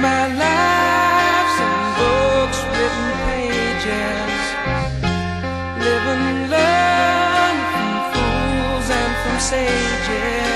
my life some books written pages. Live and learn from fools and from sages.